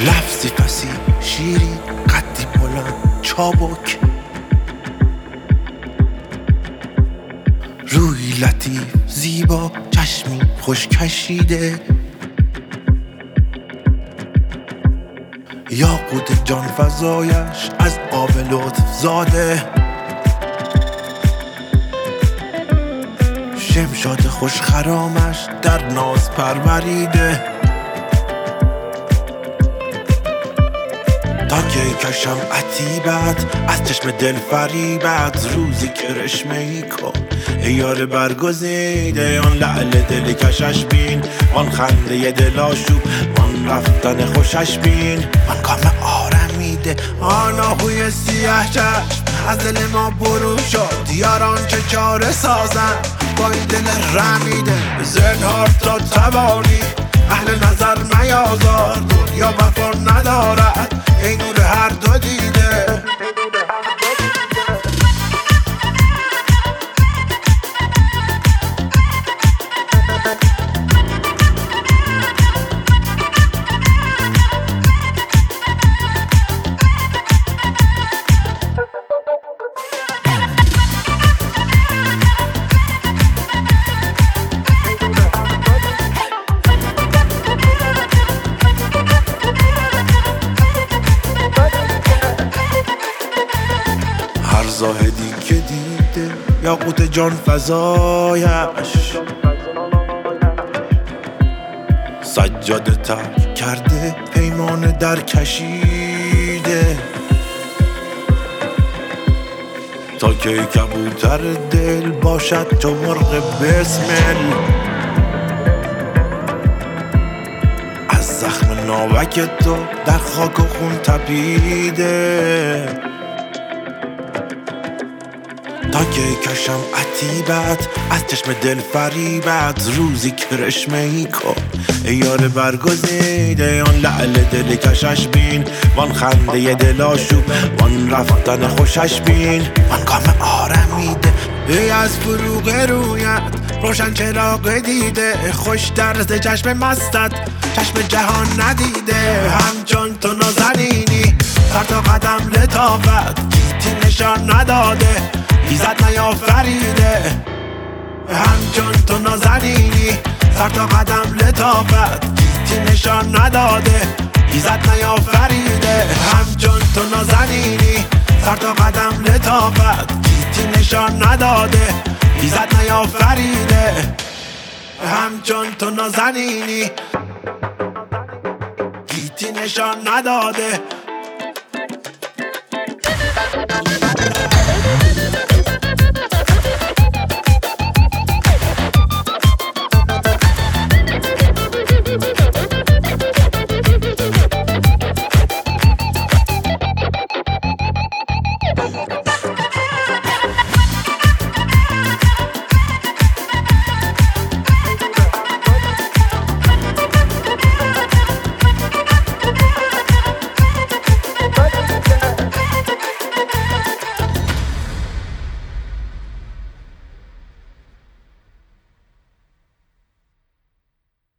لفظی پسی شیری قدی بلند چابک. روی لطیف زیبا چشمی خوش کشیده. یا قود جان فضایش از آب لطف زاده. شمشاد خوش خرامش در ناز پروریده. تا که کشم عتیبت از چشم دل فریبت. روزی کرشمه ای کن ای یار برگزیده. آن لعل دل کشش بین آن خنده دل آشوب آن رفتن خوشش بین. آن کام آرمیده آن آهوی سیاه چشم. از دل ما برو شد یاران چه چاره سازن. با این دل رمیده زنهار تا توانی. اهل نظر میازار دنیا وفا ندارد. ای نور هر دو دیده دیده. یاقوت جان فضایش. سجاده ترک کرده پیمان در کشیده. تا که کبوتر دل باشد تو مرغ بسمل از زخم ناوک تو در خاک و خون تپیده. تا کشم عتیبت از چشم دل فریبت. روزی کرشمه ای کن. یار برگزیده آن لعل دل کشش بین. وان خنده دل آشوب وان رفتن خوشش بین. وان کام آرمیده ای از فروغ رویت. روشن چراغ دیده خوش درز چشم مستت. چشم جهان ندیده همچون تو نازنینی. سر تا قدم لطافت گیتی نشان نداده. ایزد نیافریده. همچون تو نازنینی سر تا قدم لطافت گیتی نشان نداده. ایزد نیافریده. همچون تو نازنینی سر تا قدم لطافت گیتی نشان نداده. ایزد نیافریده. همچون تو نازنینی گیتی نشان نداده.